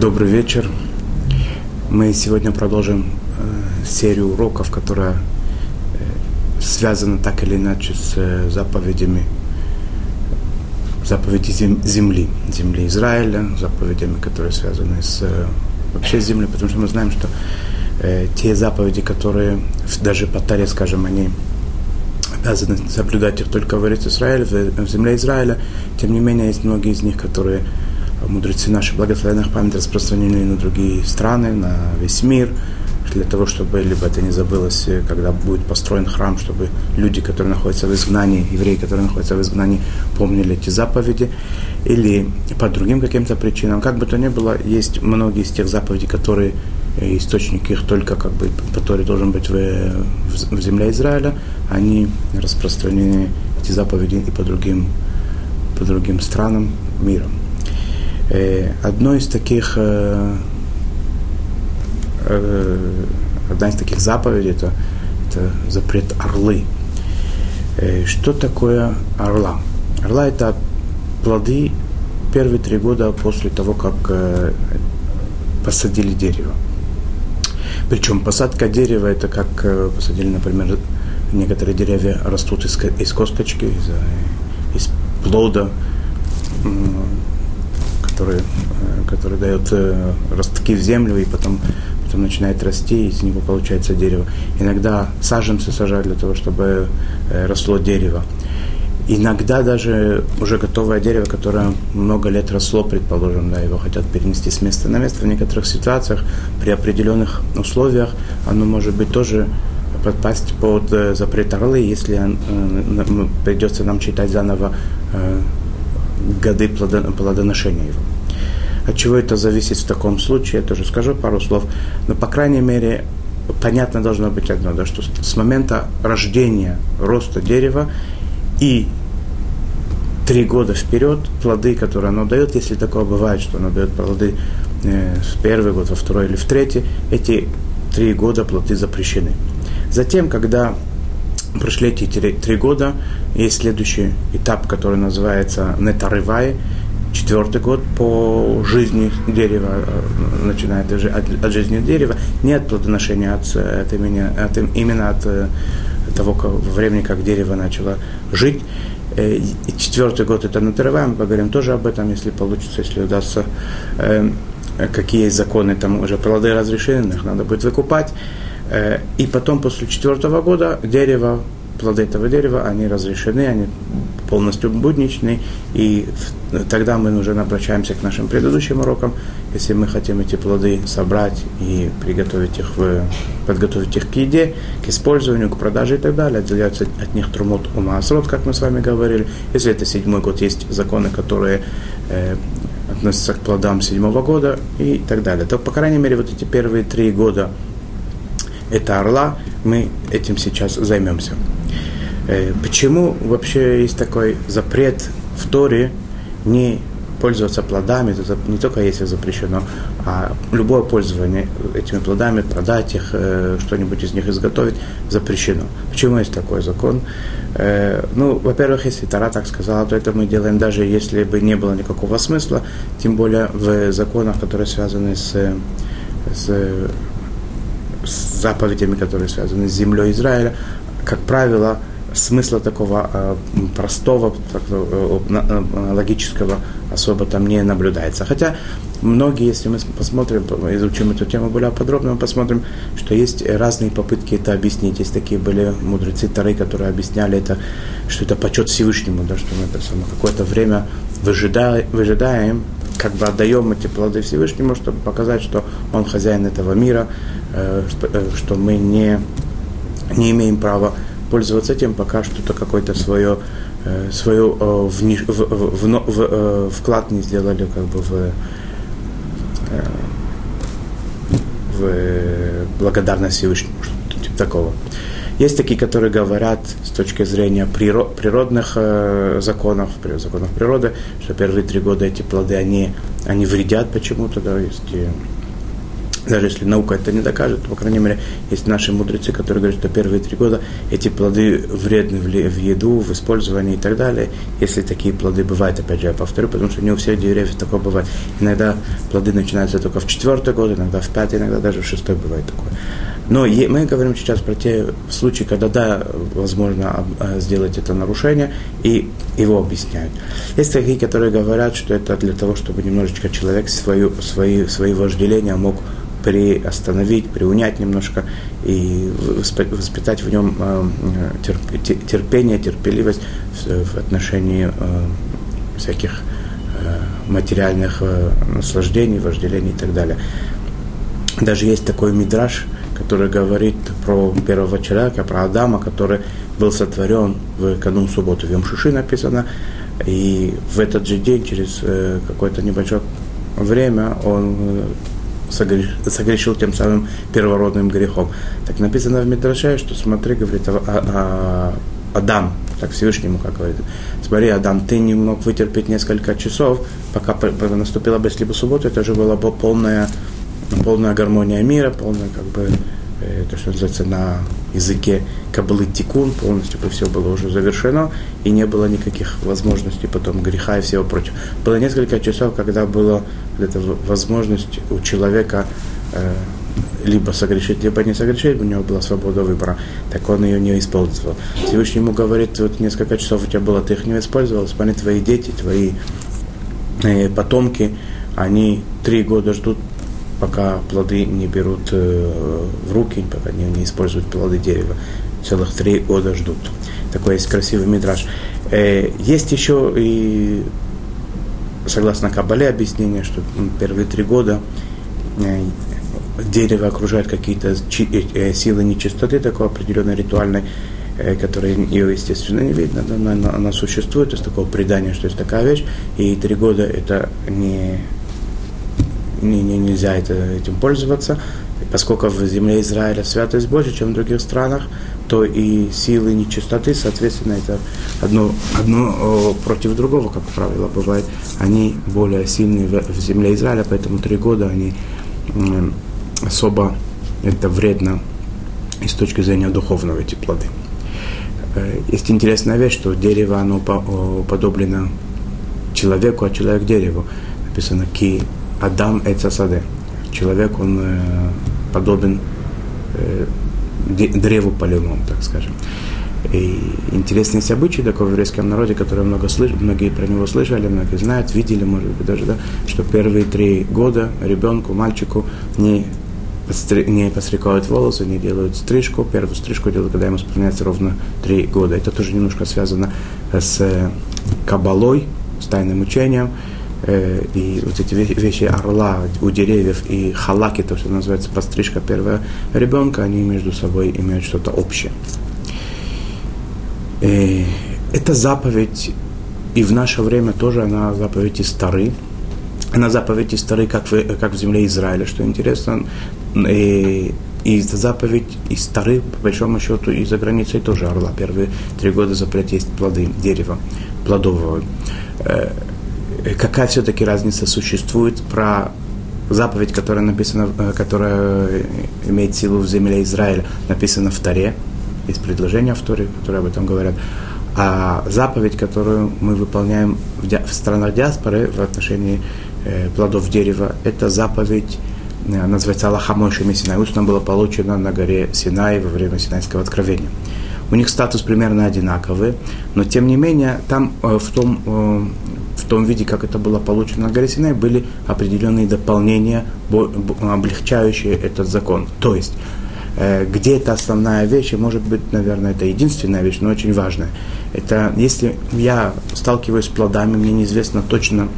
Добрый вечер. Мы сегодня продолжим э, серию уроков, которая э, связана так или иначе с э, заповедями заповеди зем, земли, земли Израиля, заповедями, которые связаны с э, вообще землей, потому что мы знаем, что э, те заповеди, которые даже по Таре, скажем, они обязаны соблюдать их только в Израиле, в, в земле Израиля, тем не менее есть многие из них, которые мудрецы наши благословенных память распространены на другие страны, на весь мир, для того, чтобы либо это не забылось, когда будет построен храм, чтобы люди, которые находятся в изгнании, евреи, которые находятся в изгнании, помнили эти заповеди, или по другим каким-то причинам. Как бы то ни было, есть многие из тех заповедей, которые э, источник их только как бы, который должен быть в, в, в земле Израиля, они распространены, эти заповеди, и по другим, по другим странам мира. Э, одно из таких, э, э, одна из таких заповедей это, это запрет орлы. Что такое орла? Орла это плоды первые три года после того, как посадили дерево. Причем посадка дерева это как посадили, например, некоторые деревья растут из, из косточки, из, из плода, который, э, который дает э, ростки в землю и потом, потом начинает расти, и из него получается дерево. Иногда саженцы сажают для того, чтобы э, росло дерево. Иногда даже уже готовое дерево, которое много лет росло, предположим, да, его хотят перенести с места на место. В некоторых ситуациях, при определенных условиях, оно может быть тоже подпасть под запрет орлы, если э, придется нам читать заново э, годы плодоношения его. От чего это зависит в таком случае, я тоже скажу пару слов. Но, по крайней мере, понятно должно быть одно, да, что с момента рождения, роста дерева и три года вперед плоды, которые оно дает, если такое бывает, что оно дает плоды э, в первый год, во второй или в третий, эти три года плоды запрещены. Затем, когда прошли эти три года, есть следующий этап, который называется нетарывай, четвертый год по жизни дерева, э, начинает от, от жизни дерева, не от плодоношения, от, от имени, от, именно от э, того времени, как дерево начало жить. Э, и четвертый год это натырываем, поговорим тоже об этом, если получится, если удастся, какие есть законы, там уже плоды разрешены, их надо будет выкупать. И потом, после четвертого года, дерево плоды этого дерева, они разрешены, они полностью будничны, и тогда мы уже обращаемся к нашим предыдущим урокам, если мы хотим эти плоды собрать и приготовить их, в, подготовить их к еде, к использованию, к продаже и так далее, отделяются от них трумот ума асрот, как мы с вами говорили. Если это седьмой год, есть законы, которые э, относятся к плодам седьмого года и так далее. То, по крайней мере, вот эти первые три года это орла, мы этим сейчас займемся. Э, почему вообще есть такой запрет в Торе не пользоваться плодами, не только если запрещено, а любое пользование этими плодами, продать их, э, что-нибудь из них изготовить, запрещено. Почему есть такой закон? Э, ну, во-первых, если Тара так сказала, то это мы делаем даже если бы не было никакого смысла, тем более в законах, которые связаны с, с, с заповедями, которые связаны с землей Израиля, как правило, смысла такого э, простого, э, э, логического особо там не наблюдается. Хотя многие, если мы посмотрим, изучим эту тему более подробно, мы посмотрим, что есть разные попытки это объяснить. Есть такие были мудрецы Тары, которые объясняли это, что это почет Всевышнему, да, что мы это самое какое-то время выжидаем, выжидаем, как бы отдаем эти плоды Всевышнему, чтобы показать, что Он хозяин этого мира, что мы не, не имеем права пользоваться этим, пока что-то какое-то свое, э, свое э, в, в, в, э, вклад не сделали как бы в, в благодарность Всевышнему, что-то типа такого. Есть такие, которые говорят с точки зрения природных законов, законов природы, что первые три года эти плоды, они, они вредят почему-то, да, есть даже если наука это не докажет, по крайней мере, есть наши мудрецы, которые говорят, что первые три года эти плоды вредны в еду, в использовании и так далее. Если такие плоды бывают, опять же, я повторю, потому что не у всех деревьев такое бывает. Иногда плоды начинаются только в четвертый год, иногда в пятый, иногда даже в шестой бывает такое. Но мы говорим сейчас про те случаи, когда да, возможно а, сделать это нарушение, и его объясняют. Есть такие, которые говорят, что это для того, чтобы немножечко человек свою, свои, свои вожделения мог приостановить, приунять немножко и воспитать в нем э, терпение, терпеливость в отношении э, всяких э, материальных наслаждений, вожделений и так далее. Даже есть такой мидраж, который говорит про первого человека, про Адама, который был сотворен в канун субботы. В Йом-Шиши написано, и в этот же день, через какое-то небольшое время, он согрешил тем самым первородным грехом. Так написано в Мидраше, что смотри, говорит, а, а, Адам, так Всевышнему, как говорит, смотри, Адам, ты не мог вытерпеть несколько часов, пока наступила бы либо суббота, это уже была полная, полная гармония мира, полная, как бы, то, что называется на языке кабалы тикун, полностью бы все было уже завершено, и не было никаких возможностей потом греха и всего прочего. Было несколько часов, когда была эта возможность у человека э, либо согрешить, либо не согрешить, у него была свобода выбора, так он ее не использовал. Всевышний ему говорит, вот несколько часов у тебя было, ты их не использовал, смотри, твои дети, твои э, потомки, они три года ждут пока плоды не берут э, в руки, пока не, не используют плоды дерева. Целых три года ждут. Такой есть красивый мидраж. Э, есть еще и, согласно Кабале, объяснение, что первые три года э, дерево окружает какие-то силы нечистоты, такой определенной ритуальной, которая ее, естественно, не видно, но она, она существует, из такого предания, что есть такая вещь, и три года это не не, не, нельзя это, этим пользоваться. Поскольку в земле Израиля святость больше, чем в других странах, то и силы нечистоты, соответственно, это одно, одно против другого, как правило, бывает. Они более сильные в, в земле Израиля, поэтому три года они особо это вредно и с точки зрения духовного эти плоды. Э, есть интересная вещь, что дерево, оно подоблено человеку, а человек дереву. Написано «ки Адам Эцасаде. Человек, он э, подобен э, древу полевому, так скажем. И интересные события такого в еврейском народе, которые много слыш... многие про него слышали, многие знают, видели, может быть, даже, да, что первые три года ребенку, мальчику не, постри... не постригают волосы, не делают стрижку. Первую стрижку делают, когда ему исполняется ровно три года. Это тоже немножко связано с э, кабалой, с тайным учением. Э, и вот эти вещи орла у деревьев и халаки, то, что называется пострижка первого ребенка, они между собой имеют что-то общее. И э, эта заповедь и в наше время тоже она заповедь из Стары. Она заповедь из Стары, как в, как в земле Израиля, что интересно. И, и эта заповедь из Стары, по большому счету, и за границей тоже орла. Первые три года запрет есть плоды дерева плодового. Э, Э, какая все-таки разница существует про заповедь, которая написана, э, которая имеет силу в земле Израиля, написана в Таре, есть предложения в Торе, которые об этом говорят, а заповедь, которую мы выполняем в, ди- в странах диаспоры в отношении э, плодов дерева, это заповедь, э, называется Аллаха Мойши Синай. Устно было получено на горе Синай во время Синайского откровения. У них статус примерно одинаковый, но тем не менее там э, в том э, том виде, как это было получено на горе Синай, были определенные дополнения, облегчающие этот закон. То есть, э, где это основная вещь, и может быть, наверное, это единственная вещь, но очень важная. Это если я сталкиваюсь с плодами, мне неизвестно точно,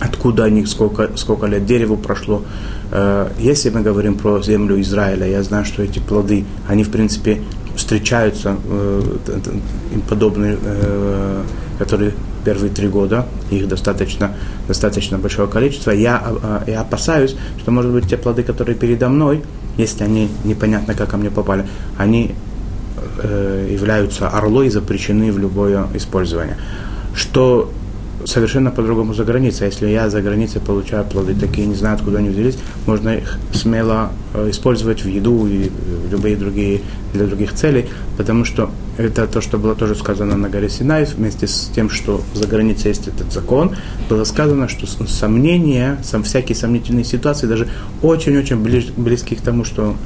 откуда они, сколько, сколько лет дереву прошло. Э, если мы говорим про землю Израиля, я знаю, что эти плоды, они, в принципе, встречаются, э, им подобные, которые первые три года, их достаточно, достаточно большое количество, я, а, я опасаюсь, что, может быть, те плоды, которые передо мной, если они непонятно, как ко мне попали, они э, являются орлой запрещены в любое использование. Что совершенно по-другому за границей. Если я за границей получаю плоды такие, не знаю, откуда они взялись, можно их смело э, использовать в еду и в любые другие, для других целей, потому что это то, что было тоже сказано на горе Синай, вместе с тем, что за границей есть этот закон, было сказано, что сомнения, сам, всякие сомнительные ситуации, даже очень-очень близкие к тому, что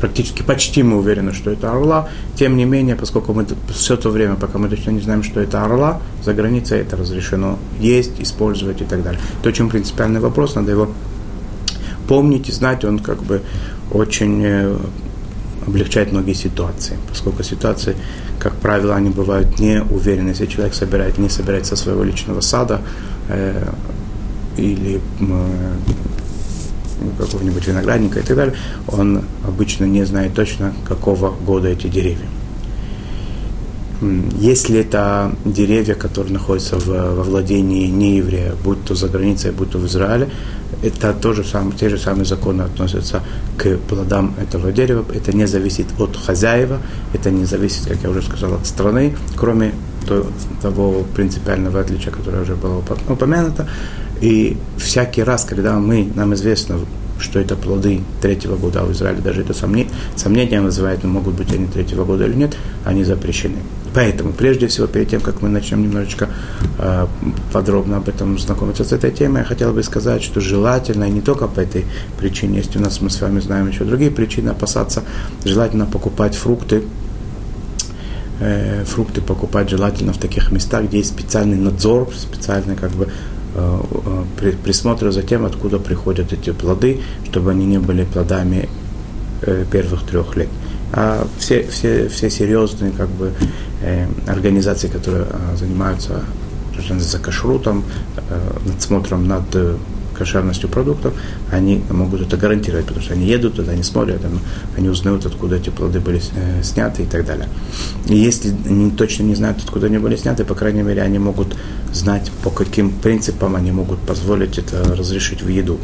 практически почти мы уверены, что это орла. Тем не менее, поскольку мы все то время, пока мы точно не знаем, что это орла, за границей это разрешено есть, использовать и так далее. Это очень принципиальный вопрос, надо его помнить и знать, он как бы очень э, облегчает многие ситуации, поскольку ситуации, как правило, они бывают не уверены. Если человек собирает, не собирает со своего личного сада э, или какого-нибудь виноградника и так далее, он обычно не знает точно, какого года эти деревья. Если это деревья, которые находятся в, во владении нееврея, будь то за границей, будь то в Израиле, это тоже самое, те же самые законы относятся к плодам этого дерева. Это не зависит от хозяева, это не зависит, как я уже сказал, от страны, кроме того принципиального отличия, которое уже было упомянуто. И всякий раз, когда мы, нам известно, что это плоды третьего года, а в Израиле даже это сомнение, сомнения вызывает, могут быть они третьего года или нет, они запрещены. Поэтому, прежде всего, перед тем, как мы начнем немножечко э, подробно об этом знакомиться с этой темой, я хотел бы сказать, что желательно, и не только по этой причине, есть у нас, мы с вами знаем еще другие причины опасаться, желательно покупать фрукты, э, фрукты покупать желательно в таких местах, где есть специальный надзор, специальный как бы Э, э, присмотра за тем, откуда приходят эти плоды, чтобы они не были плодами э, первых трех лет. А все, все, все серьезные как бы, организации, которые занимаются за кашрутом, надсмотром над кошерностью продуктов, они могут это гарантировать, потому что они едут туда, они смотрят, они узнают, откуда эти плоды были э, сняты и так далее. И если они точно не знают, откуда они были сняты, по крайней мере, они могут знать, по каким принципам они могут позволить это разрешить в еду.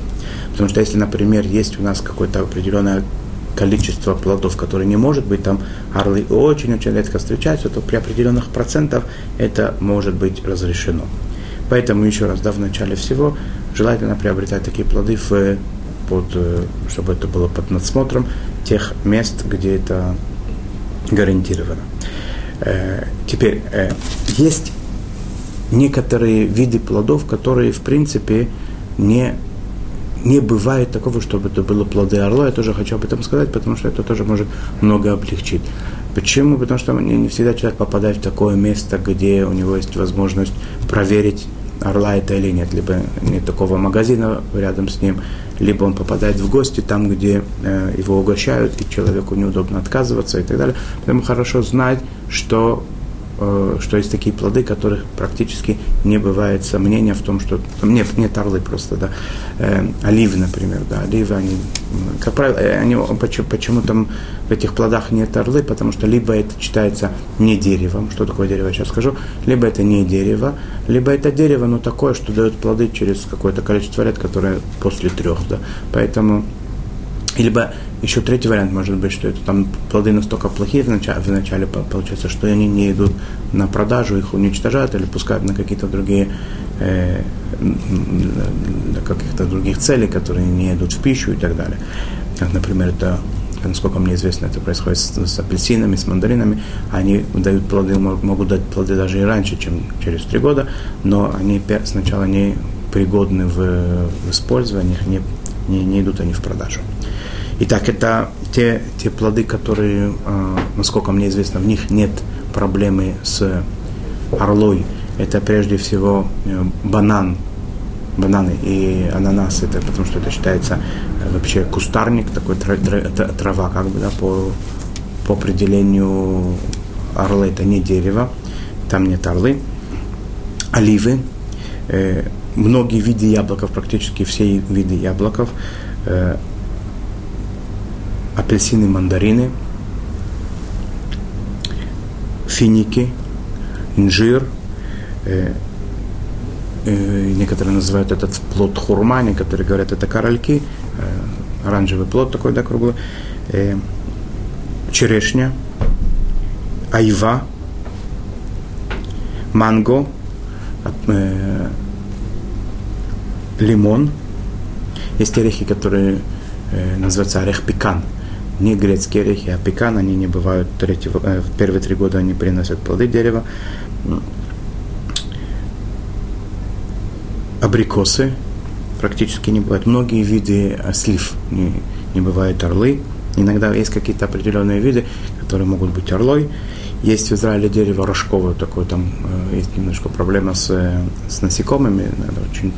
Потому что если, например, есть у нас какое-то определенное количество плодов, которые не может быть, там орлы очень-очень редко встречаются, то при определенных процентах это может быть разрешено. Поэтому еще раз, да, в начале всего желательно приобретать такие плоды, в, под, э, чтобы это было под надсмотром тех мест, где это гарантировано. Э, теперь, э, есть некоторые виды плодов, которые, в принципе, не, не бывает такого, чтобы это было плоды орла. Я тоже хочу об этом сказать, потому что это тоже может много облегчить. Почему? Потому что не, не всегда человек попадает в такое место, где у него есть возможность проверить, орла это или нет. Либо нет такого магазина рядом с ним, либо он попадает в гости там, где э, его угощают, и человеку неудобно отказываться и так далее. Поэтому хорошо знать, что что есть такие плоды, которых практически не бывает сомнения в том, что нет, нет орлы просто, да. Э, оливы, например, да, оливы, они, как правило, э, они, почему, почему там в этих плодах нет орлы, потому что либо это считается не деревом, что такое дерево, сейчас скажу, либо это не дерево, либо это дерево, но такое, что дает плоды через какое-то количество лет, которое после трех, да. Поэтому либо еще третий вариант может быть, что это там плоды настолько плохие в начале, в начале получается, что они не идут на продажу, их уничтожают или пускают на какие-то другие э, каких-то других целей, которые не идут в пищу и так далее. Как, например, это насколько мне известно, это происходит с, с апельсинами, с мандаринами. Они дают плоды, могут дать плоды даже и раньше, чем через три года, но они сначала не пригодны в, в использовании, не, не, не идут они в продажу. Итак, это те, те плоды, которые, э, насколько мне известно, в них нет проблемы с орлой. Это прежде всего э, банан, бананы и ананас, это потому что это считается э, вообще кустарник, такой трава, как бы, да, по, по определению орлы это не дерево, там нет орлы. Оливы, э, многие виды яблоков, практически все виды яблоков, апельсины, мандарины, финики, инжир. Э, э, некоторые называют этот плод хурма, некоторые говорят, это корольки, э, оранжевый плод такой, да, круглый, э, черешня, айва, манго, э, лимон, есть орехи, которые э, называются орех пекан. Не грецкие орехи, а пекан, они не бывают третьего, э, в первые три года они приносят плоды дерева. Абрикосы практически не бывают. Многие виды э, слив не, не бывают орлы. Иногда есть какие-то определенные виды, которые могут быть орлой. Есть в Израиле дерево рожковое, такое там э, есть немножко проблема с, с насекомыми. Надо очень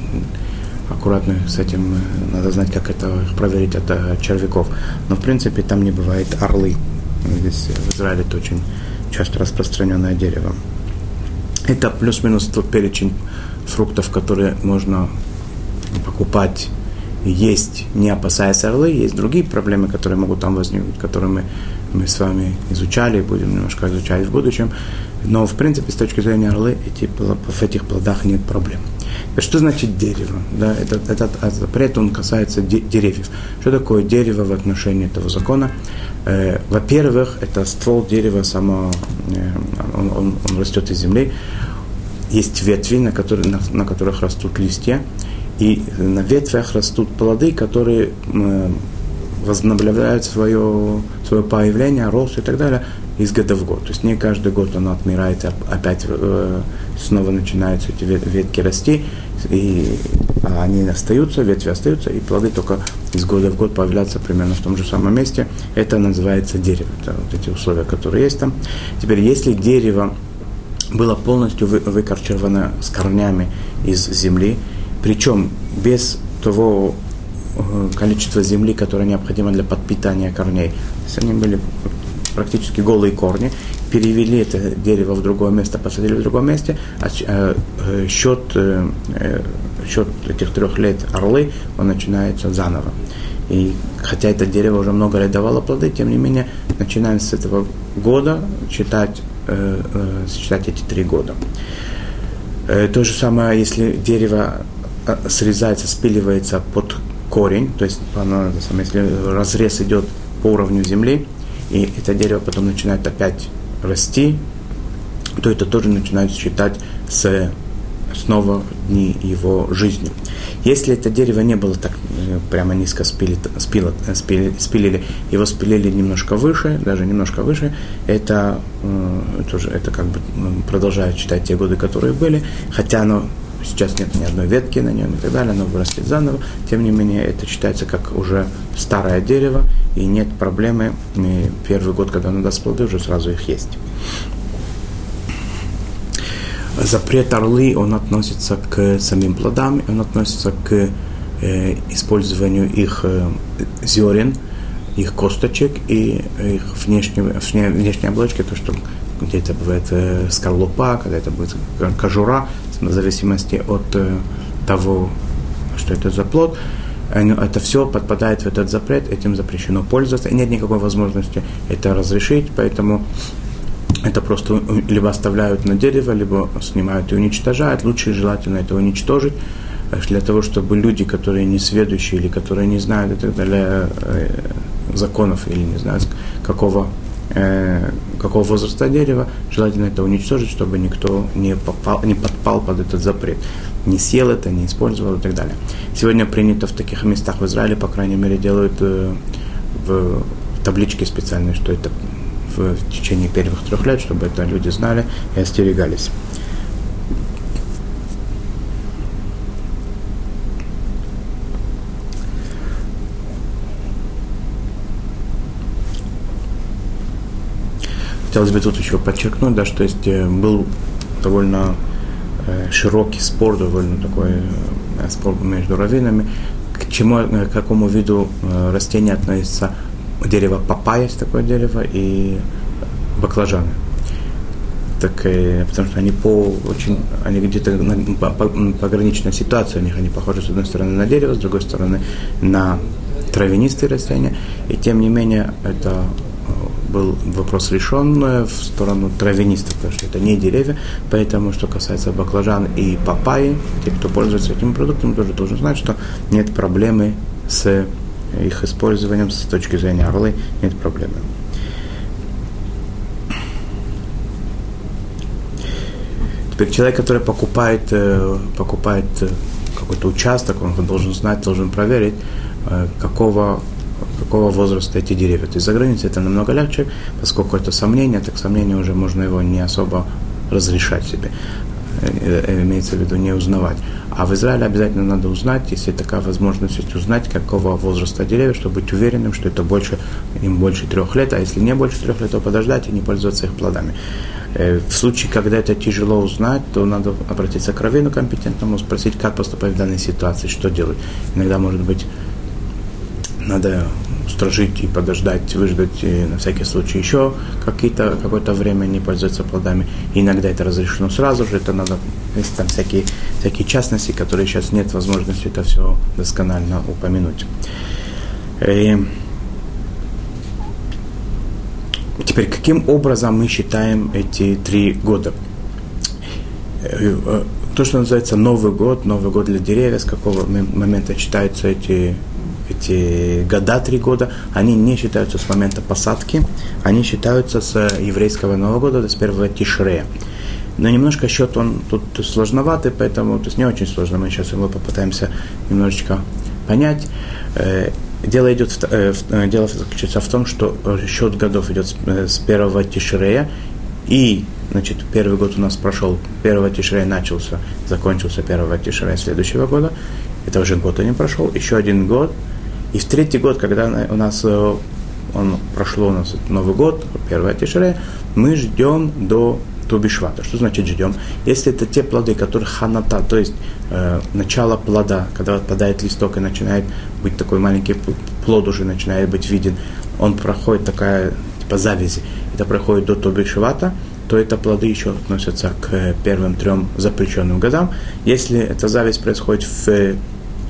аккуратно с этим, э, надо знать, как это проверить от, червяков. Но в принципе там не бывает орлы. Здесь в Израиле это очень часто распространенное дерево. Это плюс-минус тот перечень фруктов, которые можно покупать есть, не опасаясь орлы. Есть другие проблемы, которые могут там возникнуть, которые мы, мы с вами изучали, будем немножко изучать в будущем. Но, в принципе, с точки зрения орлы, эти, в этих плодах нет проблем. Что значит дерево? Да, этот, этот запрет, он касается де, деревьев. Что такое дерево в отношении этого закона? Э, во-первых, это ствол дерева само, э, он, он, он растет из земли. Есть ветви, на, которые, на, на которых растут листья. И на ветвях растут плоды, которые э, возобновляют свое, свое появление, рост и так далее из года в год. То есть не каждый год оно отмирает, а опять э, снова начинаются эти ветки расти, и а они остаются, ветви остаются, и плоды только из года в год появляются примерно в том же самом месте. Это называется дерево. Это вот эти условия, которые есть там. Теперь, если дерево было полностью вы, выкорчевано с корнями из земли, причем без того э, количества земли, которое необходимо для подпитания корней. То есть они были практически голые корни, перевели это дерево в другое место, посадили в другом месте, а э, э, счет, э, счет этих трех лет орлы, он начинается заново. И хотя это дерево уже много лет давало плоды, тем не менее, начинаем с этого года считать, считать эти три года. То же самое, если дерево срезается, спиливается под корень, то есть оно, если разрез идет по уровню земли, и это дерево потом начинает опять расти, то это тоже начинают считать с снова дни его жизни. Если это дерево не было так э, прямо низко спили, спило, э, спили, спилили, его спилили немножко выше, даже немножко выше, это, э, тоже, это как бы продолжает считать те годы, которые были, хотя оно сейчас нет ни одной ветки на нем и так далее, оно вырастет заново. Тем не менее, это считается как уже старое дерево, и нет проблемы. И первый год, когда оно даст плоды, уже сразу их есть. Запрет орлы, он относится к самим плодам, он относится к э, использованию их э, зерен, их косточек и их внешней, внешней, оболочки, то, что где это бывает э, скорлупа, когда это будет кожура, в зависимости от э, того, что это за плод, это все подпадает в этот запрет, этим запрещено пользоваться, и нет никакой возможности это разрешить, поэтому это просто либо оставляют на дерево, либо снимают и уничтожают. Лучше желательно это уничтожить, э, для того, чтобы люди, которые не сведущие или которые не знают и так далее, э, законов или не знают какого э, какого возраста дерева, желательно это уничтожить, чтобы никто не, попал, не подпал под этот запрет, не съел это, не использовал и так далее. Сегодня принято в таких местах в Израиле, по крайней мере, делают э, в, в табличке специальные, что это в, в течение первых трех лет, чтобы это люди знали и остерегались. Хотелось бы тут еще подчеркнуть, да, что есть э, был довольно э, широкий спор, довольно такой э, спор между раввинами, к чему, к какому виду растения относится дерево папайя, есть такое дерево, и баклажаны. Так, потому что они по очень, они где-то по, по, пограничная ситуация у них, они похожи с одной стороны на дерево, с другой стороны на травянистые растения, и тем не менее это был вопрос решен в сторону травянистов, потому что это не деревья, поэтому, что касается баклажан и папайи, те, кто пользуется этим продуктом, тоже должен знать, что нет проблемы с их использованием с точки зрения орлы, нет проблемы. Теперь человек, который покупает, э, покупает э, какой-то участок, он должен знать, должен проверить, э, какого, какого возраста эти деревья. То есть за границей это намного легче, поскольку это сомнение, так сомнение уже можно его не особо разрешать себе. Э, э, имеется в виду не узнавать. А в Израиле обязательно надо узнать, если такая возможность есть, узнать, какого возраста деревья, чтобы быть уверенным, что это больше, им больше трех лет, а если не больше трех лет, то подождать и не пользоваться их плодами. Э, в случае, когда это тяжело узнать, то надо обратиться к раввину компетентному, спросить, как поступать в данной ситуации, что делать. Иногда, может быть, надо устражить и подождать, выждать и на всякий случай еще какие-то, какое-то время не пользоваться плодами. И иногда это разрешено сразу же, это надо, есть там всякие, всякие частности, которые сейчас нет возможности это все досконально упомянуть. И теперь, каким образом мы считаем эти три года? Э, то, что называется Новый год, Новый год для деревьев, с какого момента считаются эти эти года, три года, они не считаются с момента посадки, они считаются с еврейского Нового года, то есть первого Тишрея. Но немножко счет он тут сложноватый, поэтому то есть не очень сложно. Мы сейчас его попытаемся немножечко понять. Э, дело идет, э, э, дело заключается в том, что счет годов идет с первого Тишрея, и значит, первый год у нас прошел, первого Тишрея начался, закончился первого Тишрея следующего года. Это уже год не прошел, еще один год – и в третий год, когда у нас э, он прошло у нас Новый год, первое Тишре, мы ждем до Тубишвата. Что значит ждем? Если это те плоды, которые ханата, то есть э, начало плода, когда отпадает листок и начинает быть такой маленький плод уже начинает быть виден, он проходит такая типа завязи, это проходит до Тубишвата, то это плоды еще относятся к первым трем запрещенным годам. Если эта зависть происходит в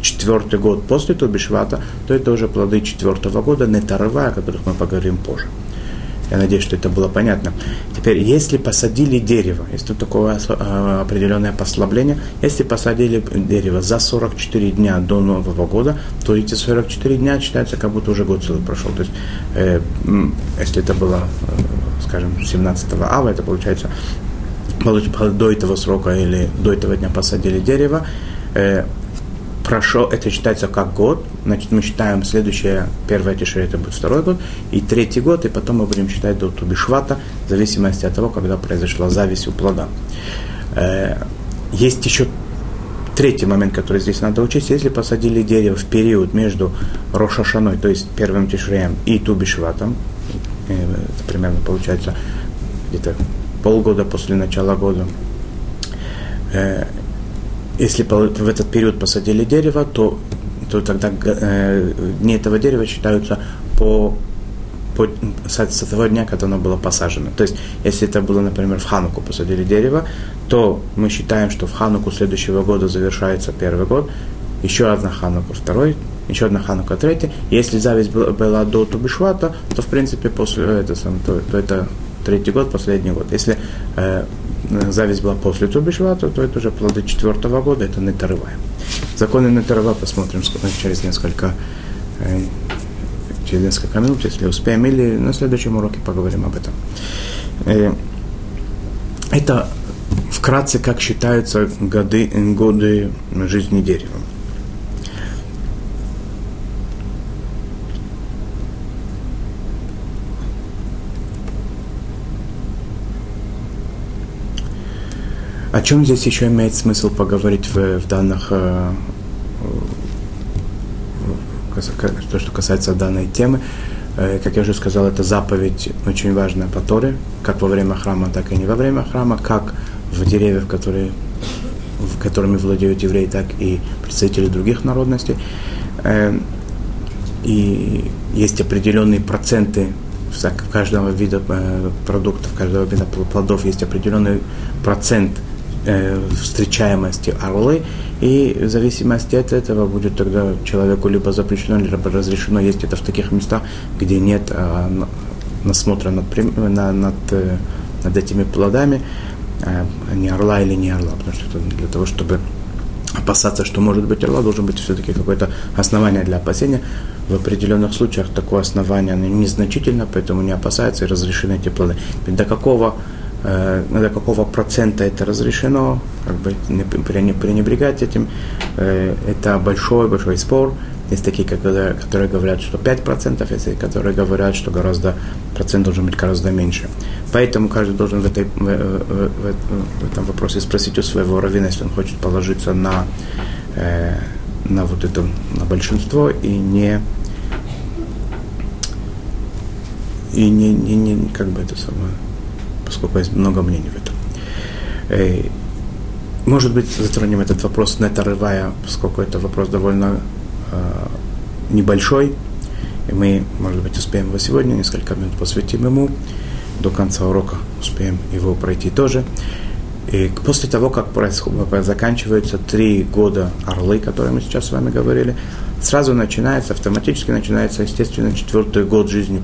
четвертый год после Тубишвата, то это уже плоды четвертого года, нетарва, о которых мы поговорим позже. Я надеюсь, что это было понятно. Теперь, если посадили дерево, есть тут такое а, определенное послабление, если посадили дерево за 44 дня до Нового года, то эти 44 дня считаются, как будто уже год целый прошел. То есть, э, если это было, э, скажем, 17 ава, это получается до этого срока или до этого дня посадили дерево, э, прошел, это считается как год, значит, мы считаем следующее, первое тишре, это будет второй год, и третий год, и потом мы будем считать до Тубишвата, в зависимости от того, когда произошла зависть у плода. Э, есть еще третий момент, который здесь надо учесть. Если посадили дерево в период между Рошашаной, то есть первым тишреем, и Тубишватом, э, это примерно получается где-то полгода после начала года, э, если в этот период посадили дерево, то, то тогда э, дни этого дерева считаются по, по, с того дня, когда оно было посажено. То есть, если это было, например, в Хануку посадили дерево, то мы считаем, что в Хануку следующего года завершается первый год, еще одна Ханука второй, еще одна Ханука третья. Если зависть была, была до Тубишвата, то, в принципе, после этого, то, то это третий год, последний год. Если э, зависть была после Тубишвата, то это уже плоды четвертого года, это Нетарыва. Законы Нетарыва посмотрим через несколько, через несколько минут, если успеем, или на следующем уроке поговорим об этом. Это вкратце, как считаются годы, годы жизни дерева. О чем здесь еще имеет смысл поговорить в, в данных, э, то, что касается данной темы? Э, как я уже сказал, это заповедь очень важная по Торе, как во время храма, так и не во время храма, как в деревьях, которые, в которыми владеют евреи, так и представители других народностей. Э, и есть определенные проценты каждого вида продуктов, каждого вида плодов есть определенный процент э, встречаемости орлы, и в зависимости от этого будет тогда человеку либо запрещено, либо разрешено есть это в таких местах, где нет э, насмотра над, на, над, э, над этими плодами, э, не орла или не орла, потому что для того, чтобы опасаться, что может быть орла, должен быть все-таки какое-то основание для опасения. В определенных случаях такое основание незначительно, поэтому не опасается и разрешены эти плоды. До какого до какого процента это разрешено, как бы не пренебрегать этим. Э, это большой-большой спор. Есть такие, которые, говорят, что 5%, есть которые говорят, что гораздо, процент должен быть гораздо меньше. Поэтому каждый должен в, этой, в, в, в этом вопросе спросить у своего раввина, если он хочет положиться на, э, на вот это, на большинство и не и не, не, не как бы это самое, поскольку есть много мнений в этом. Э, может быть, затронем этот вопрос, не отрывая, поскольку это вопрос довольно э, небольшой, и мы, может быть, успеем его сегодня, несколько минут посвятим ему, до конца урока успеем его пройти тоже. И после того, как заканчиваются три года орлы, которые мы сейчас с вами говорили, сразу начинается, автоматически начинается, естественно, четвертый год жизни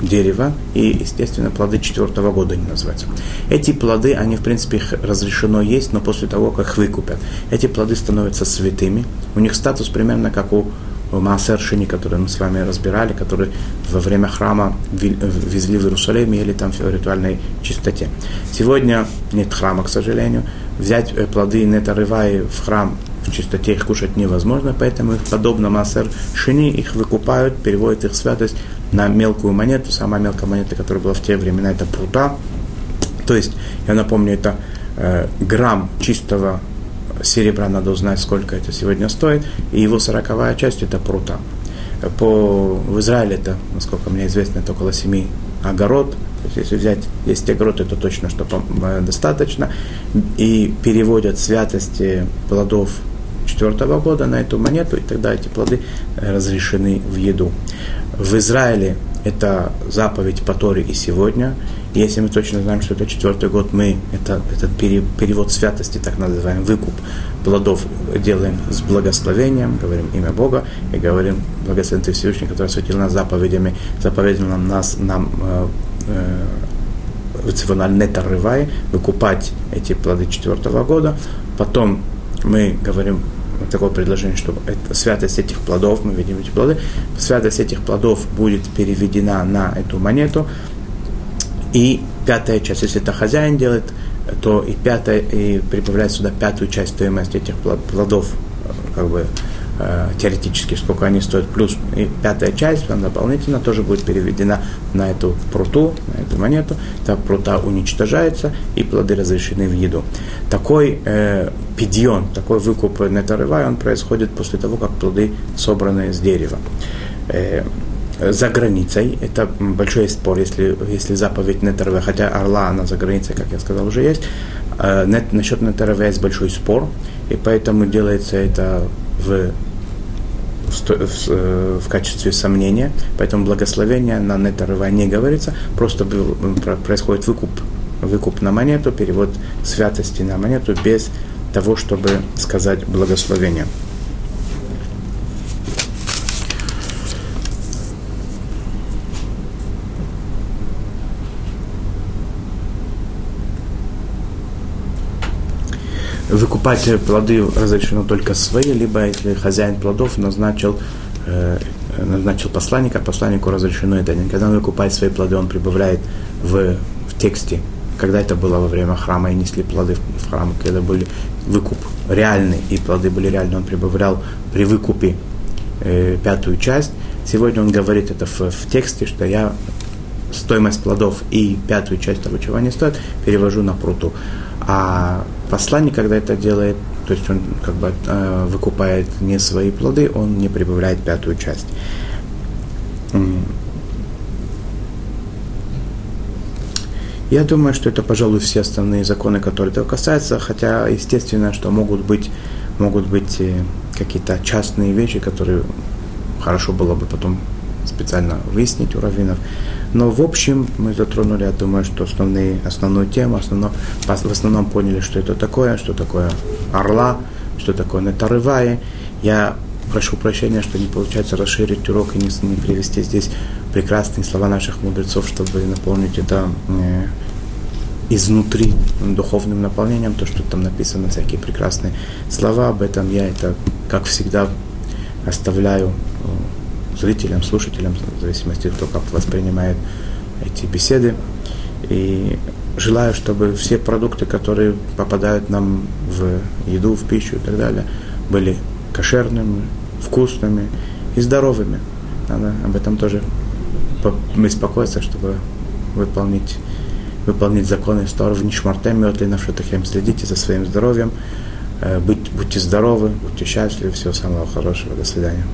дерева и, естественно, плоды четвертого года они называются. Эти плоды, они, в принципе, их разрешено есть, но после того, как их выкупят. Эти плоды становятся святыми. У них статус примерно как у Маасер Шини, который мы с вами разбирали, который во время храма везли в Иерусалим и ели там в ритуальной чистоте. Сегодня нет храма, к сожалению. Взять э, плоды Нетарываи в храм в чистоте их кушать невозможно, поэтому их подобно Маасер Шини, их выкупают, переводят их святость на мелкую монету. Самая мелкая монета, которая была в те времена, это прута. То есть, я напомню, это э, грамм чистого серебра, надо узнать, сколько это сегодня стоит, и его сороковая часть это прута. По, в Израиле это, насколько мне известно, это около семи огород. То есть, если взять 10 огород, это точно что э, достаточно. И переводят святости плодов четвертого года на эту монету, и тогда эти плоды э, разрешены в еду. В Израиле это заповедь по Торе и сегодня. Если мы точно знаем, что это четвертый год, мы это, этот перевод святости, так называемый выкуп плодов, делаем с благословением, говорим имя Бога и говорим благословен Ты Всевышний, который осветил нас заповедями, заповедил нам, нас, нам э, э, выкупать эти плоды четвертого года. Потом мы говорим такое предложение, что это, святость этих плодов, мы видим эти плоды, святость этих плодов будет переведена на эту монету, и пятая часть, если это хозяин делает, то и пятая, и прибавляет сюда пятую часть стоимости этих плодов, как бы э, теоретически, сколько они стоят, плюс и пятая часть, она дополнительно тоже будет переведена на эту пруту, на эту монету. Эта прута уничтожается, и плоды разрешены в еду. Такой э, пидьон, такой выкуп нетарывай, он происходит после того, как плоды собраны с дерева. Э, за границей, это большой спор, если, если заповедь Нетарве, хотя орла, она за границей, как я сказал, уже есть, э, нет, насчет Нетарве есть большой спор, и поэтому делается это в в, э, в качестве сомнения, поэтому благословение на Нетарва не говорится, просто происходит выкуп, выкуп на монету, перевод святости на монету без того, чтобы сказать благословение. Выкупать плоды разрешено только свои, либо если хозяин плодов назначил, э, назначил посланника, посланнику разрешено это. Когда он выкупает свои плоды, он прибавляет в, в тексте, когда это было во время храма и несли плоды в храм, когда были выкуп реальный, и плоды были реальные, он прибавлял при выкупе э, пятую часть. Сегодня он говорит это в, в тексте, что я стоимость плодов и пятую часть того, чего они стоят, перевожу на пруту. А посланник, когда это делает, то есть он как бы э, выкупает не свои плоды, он не прибавляет пятую часть. Я думаю, что это, пожалуй, все основные законы, которые этого касаются, хотя, естественно, что могут быть, могут быть какие-то частные вещи, которые хорошо было бы потом специально выяснить у раввинов. Но в общем мы затронули, я думаю, что основные, основную тему, основно, в основном поняли, что это такое, что такое орла, что такое нетарывая. Я прошу прощения, что не получается расширить урок и не, не привести здесь прекрасные слова наших мудрецов, чтобы наполнить это э, изнутри духовным наполнением, то, что там написано, всякие прекрасные слова об этом, я это, как всегда, оставляю зрителям, слушателям, в зависимости от того, как воспринимает эти беседы. И желаю, чтобы все продукты, которые попадают нам в еду, в пищу и так далее, были кошерными, вкусными и здоровыми. Надо об этом тоже беспокоиться, чтобы выполнить, выполнить законы Торов Нишмартем Мертли Навшатахем. Следите за своим здоровьем, будь, будьте здоровы, будьте счастливы, всего самого хорошего, до свидания.